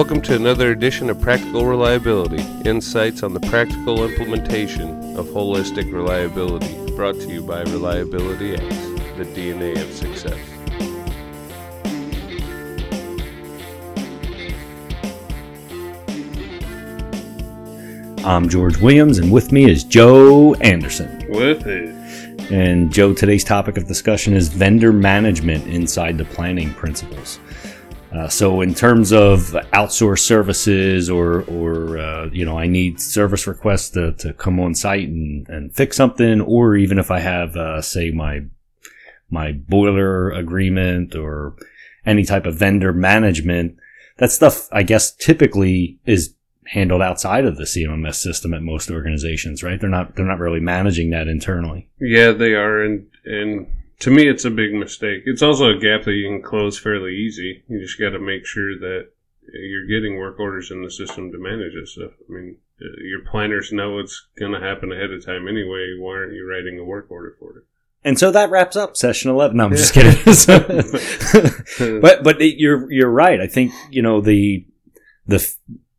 Welcome to another edition of Practical Reliability insights on the practical implementation of holistic reliability, brought to you by Reliability X, the DNA of success. I'm George Williams, and with me is Joe Anderson. With it. And Joe, today's topic of discussion is vendor management inside the planning principles. Uh, so, in terms of outsourced services, or or uh, you know, I need service requests to, to come on site and, and fix something, or even if I have, uh, say, my my boiler agreement or any type of vendor management, that stuff, I guess, typically is handled outside of the CMMS system at most organizations, right? They're not they're not really managing that internally. Yeah, they are, and and to me, it's a big mistake. It's also a gap that you can close fairly easy. You just got to make sure that you're getting work orders in the system to manage this stuff. I mean, uh, your planners know it's going to happen ahead of time anyway. Why aren't you writing a work order for it? And so that wraps up session eleven. No, I'm just kidding. but but you're you're right. I think you know the the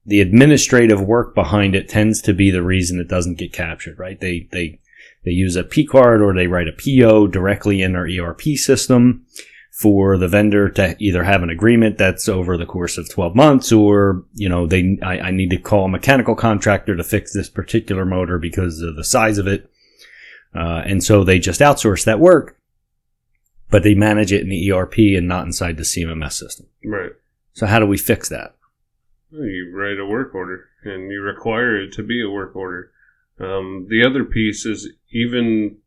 the administrative work behind it tends to be the reason it doesn't get captured. Right? They they they use a P card or they write a PO directly in their ERP system for the vendor to either have an agreement that's over the course of 12 months or, you know, they, I, I need to call a mechanical contractor to fix this particular motor because of the size of it. Uh, and so they just outsource that work, but they manage it in the ERP and not inside the CMMS system. Right. So how do we fix that? Well, you write a work order and you require it to be a work order. Um, the other piece is even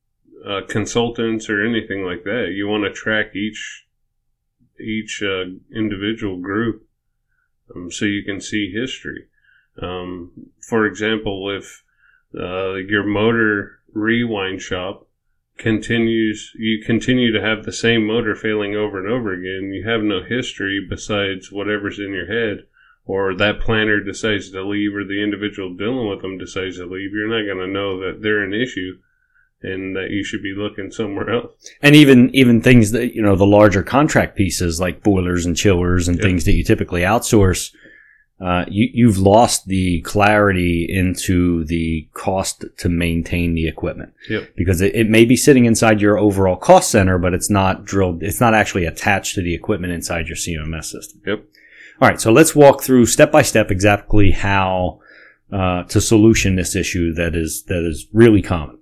uh, consultants or anything like that. You want to track each each uh, individual group um, so you can see history. Um, for example, if uh, your motor rewind shop continues, you continue to have the same motor failing over and over again. You have no history besides whatever's in your head or that planner decides to leave or the individual dealing with them decides to leave, you're not going to know that they're an issue and that you should be looking somewhere else. And even even things that you know the larger contract pieces like boilers and chillers and yep. things that you typically outsource, uh, you you've lost the clarity into the cost to maintain the equipment. Yep. Because it, it may be sitting inside your overall cost center, but it's not drilled. It's not actually attached to the equipment inside your CMMS system. Yep. All right, so let's walk through step by step exactly how uh, to solution this issue that is that is really common.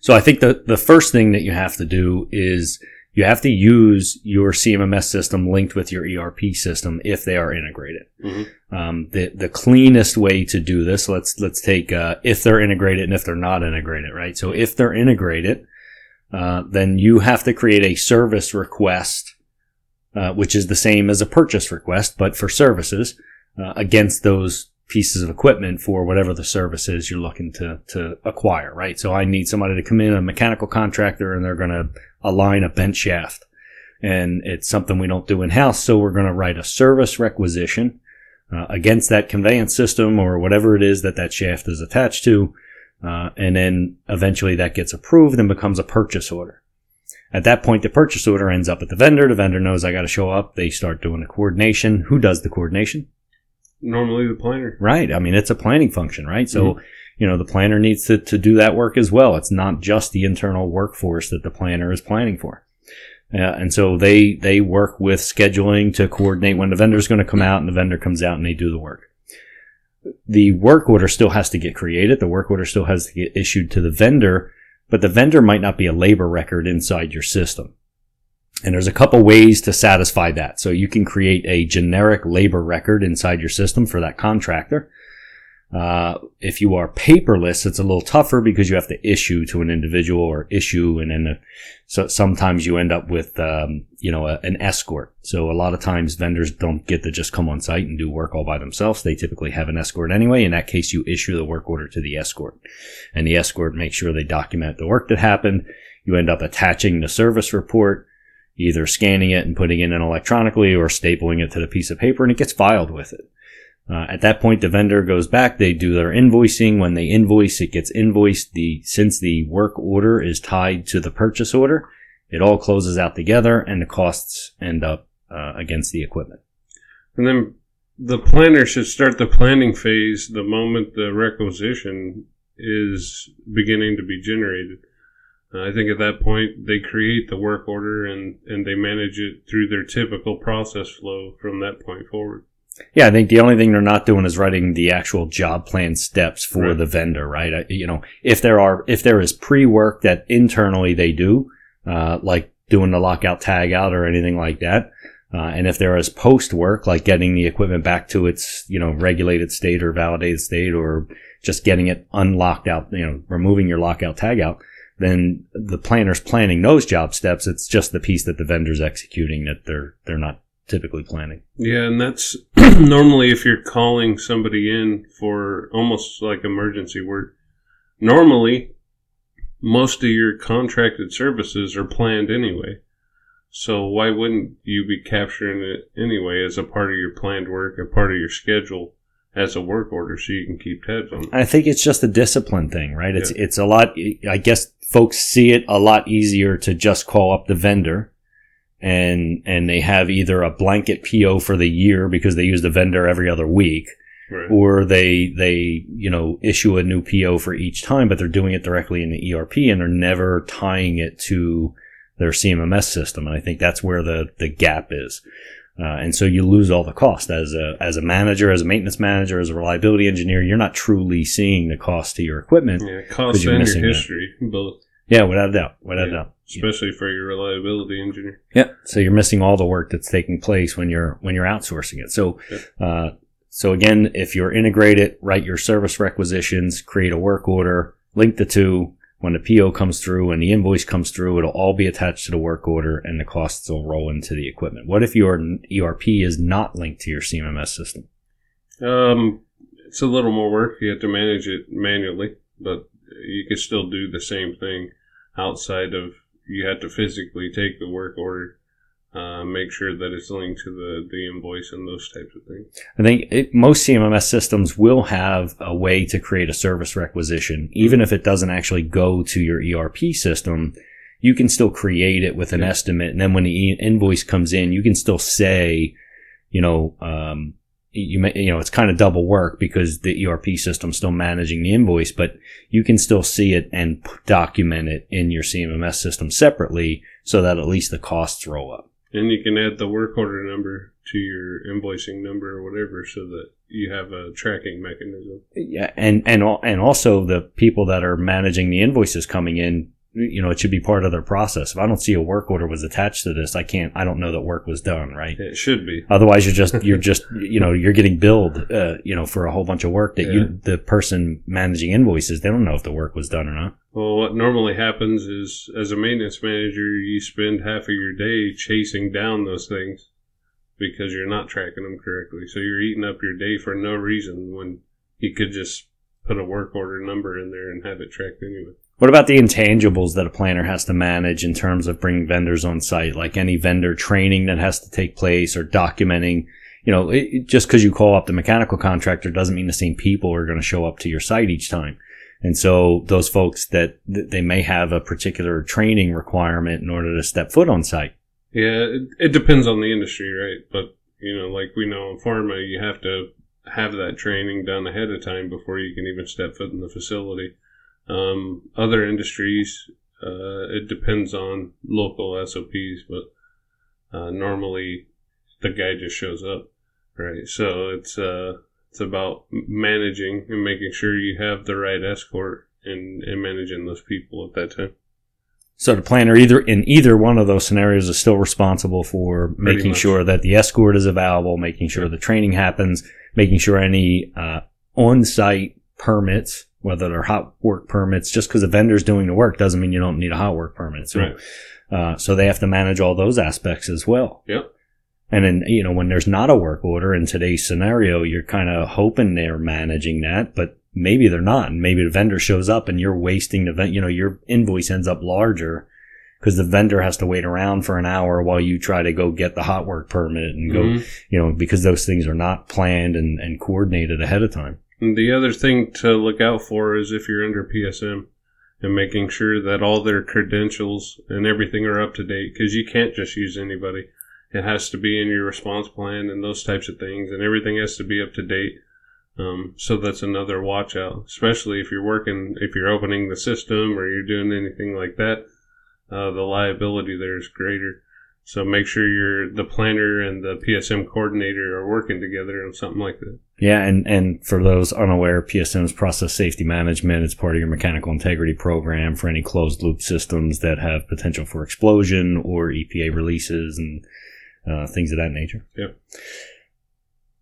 So I think the the first thing that you have to do is you have to use your CMMS system linked with your ERP system if they are integrated. Mm-hmm. Um, the the cleanest way to do this, let's let's take uh, if they're integrated and if they're not integrated, right? So if they're integrated, uh, then you have to create a service request uh, which is the same as a purchase request, but for services uh, against those pieces of equipment for whatever the service is you're looking to to acquire, right? So I need somebody to come in, a mechanical contractor, and they're going to align a bent shaft, and it's something we don't do in house, so we're going to write a service requisition uh, against that conveyance system or whatever it is that that shaft is attached to. Uh, and then eventually that gets approved and becomes a purchase order. At that point, the purchase order ends up at the vendor. The vendor knows I got to show up. They start doing the coordination. Who does the coordination? Normally the planner. Right. I mean, it's a planning function, right? So, mm-hmm. you know, the planner needs to, to do that work as well. It's not just the internal workforce that the planner is planning for. Uh, and so they, they work with scheduling to coordinate when the vendor is going to come out and the vendor comes out and they do the work. The work order still has to get created. The work order still has to get issued to the vendor but the vendor might not be a labor record inside your system. And there's a couple ways to satisfy that. So you can create a generic labor record inside your system for that contractor. Uh, if you are paperless, it's a little tougher because you have to issue to an individual or issue, and then so sometimes you end up with um, you know a, an escort. So a lot of times vendors don't get to just come on site and do work all by themselves. They typically have an escort anyway. In that case, you issue the work order to the escort, and the escort makes sure they document the work that happened. You end up attaching the service report either scanning it and putting it in electronically or stapling it to the piece of paper and it gets filed with it. Uh, at that point, the vendor goes back. They do their invoicing. When they invoice, it gets invoiced. The since the work order is tied to the purchase order, it all closes out together, and the costs end up uh, against the equipment. And then the planner should start the planning phase the moment the requisition is beginning to be generated. Uh, I think at that point they create the work order and, and they manage it through their typical process flow from that point forward. Yeah, I think the only thing they're not doing is writing the actual job plan steps for Right. the vendor, right? I, you know, if there are, if there is pre-work that internally they do, uh, like doing the lockout tag out or anything like that, uh, and if there is post work, like getting the equipment back to its, you know, regulated state or validated state or just getting it unlocked out, you know, removing your lockout tag out, then the planner's planning those job steps. It's just the piece that the vendor's executing that they're, they're not typically planning. Yeah, and that's normally if you're calling somebody in for almost like emergency work. Normally, most of your contracted services are planned anyway. So why wouldn't you be capturing it anyway as a part of your planned work, a part of your schedule as a work order so you can keep tabs on it? I think it's just a discipline thing, right? It's it's a lot. I guess folks see it a lot easier to just call up the vendor, and and they have either a blanket PO for the year because they use the vendor every other week, Right. or they they you know issue a new PO for each time, but they're doing it directly in the ERP and they're never tying it to their CMMS system. And I think that's where the the gap is. Uh, and so you lose all the cost as a as a manager, as a maintenance manager, as a reliability engineer. You're not truly seeing the cost to your equipment. Yeah, cost and your that. history, both. Yeah, without a doubt, without a doubt. Especially for your reliability engineer. Yeah. So you're missing all the work that's taking place when you're when you're outsourcing it. So, Yep. uh, so again, if you're integrated, write your service requisitions, create a work order, link the two. When the PO comes through and the invoice comes through, it'll all be attached to the work order, and the costs will roll into the equipment. What if your ERP is not linked to your CMMS system? Um, it's a little more work. You have to manage it manually, but you can still do the same thing outside of you have to physically take the work order, uh, make sure that it's linked to the, the invoice and those types of things. I think it, most CMMS systems will have a way to create a service requisition, even if it doesn't actually go to your ERP system. You can still create it with an Yeah. estimate, and then when the e- invoice comes in, you can still say, you know, um, you may, you know, it's kind of double work because the ERP system's still managing the invoice, but you can still see it and document it in your CMMS system separately, so that at least the costs roll up. And you can add the work order number to your invoicing number or whatever so that you have a tracking mechanism. Yeah, and and and also the people that are managing the invoices coming in, you know, it should be part of their process. If I don't see a work order was attached to this, I can't. I don't know that work was done, right? It should be. Otherwise, you're just you're just you know you're getting billed, uh, you know, for a whole bunch of work that Yeah. you the person managing invoices they don't know if the work was done or not. Well, what normally happens is, as a maintenance manager, you spend half of your day chasing down those things because you're not tracking them correctly. So you're eating up your day for no reason when you could just put a work order number in there and have it tracked anyway. What about the intangibles that a planner has to manage in terms of bringing vendors on site, like any vendor training that has to take place or documenting? You know, it, just because you call up the mechanical contractor doesn't mean the same people are going to show up to your site each time. And so those folks that that they may have a particular training requirement in order to step foot on site. Yeah, it, it depends on the industry, right? But, you know, like we know in pharma, you have to have that training done ahead of time before you can even step foot in the facility. Um, other industries, uh, it depends on local SOPs, but uh, normally the guy just shows up, right? So it's uh, it's about managing and making sure you have the right escort and, and managing those people at that time. So the planner either in either one of those scenarios is still responsible for Pretty making much. sure that the escort is available, making sure the training happens, making sure any uh, on-site permits, whether they're hot work permits, just because a vendor's doing the work doesn't mean you don't need a hot work permit. So, Right. uh, so they have to manage all those aspects as well. Yep. And then, you know, when there's not a work order in today's scenario, you're kind of hoping they're managing that, but maybe they're not. And maybe the vendor shows up and you're wasting the, ven- you know, your invoice ends up larger because the vendor has to wait around for an hour while you try to go get the hot work permit and go, Mhm. you know, because those things are not planned and, and coordinated ahead of time. The other thing to look out for is if you're under PSM and making sure that all their credentials and everything are up to date because you can't just use anybody. it has to be in your response plan and those types of things, and everything has to be up to date. Um, so that's another watch out, especially if you're working, if you're opening the system or you're doing anything like that. Uh, the liability there is greater. So make sure you're the planner and the PSM coordinator are working together on something like that. Yeah, and, and for those unaware, PSM's process safety management. It's part of your mechanical integrity program for any closed loop systems that have potential for explosion or EPA releases and uh, things of that nature. Yep.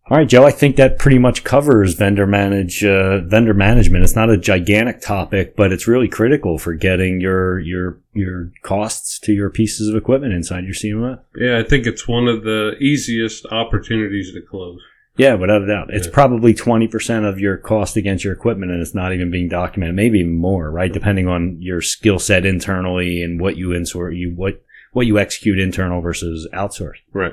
All right, Joe. I think that pretty much covers vendor manage uh, vendor management. It's not a gigantic topic, but it's really critical for getting your your your costs to your pieces of equipment inside your CMMS. Yeah, I think it's one of the easiest opportunities to close. Yeah, without a doubt. It's Yeah. probably 20% of your cost against your equipment and it's not even being documented. Maybe even more, right? Depending on your skill set internally and what you insort, you, what, what you execute internal versus outsource. Right.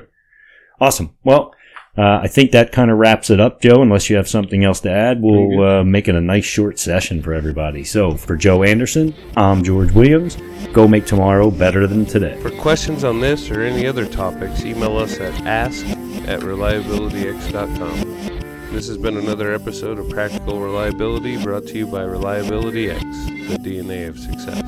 Awesome. Well, uh, I think that kind of wraps it up, Joe. Unless you have something else to add, we'll uh, make it a nice short session for everybody. So for Joe Anderson, I'm George Williams. Go make tomorrow better than today. For questions on this or any other topics, email us at ask at reliabilityx.com. This has been another episode of Practical Reliability brought to you by Reliability X, the DNA of success.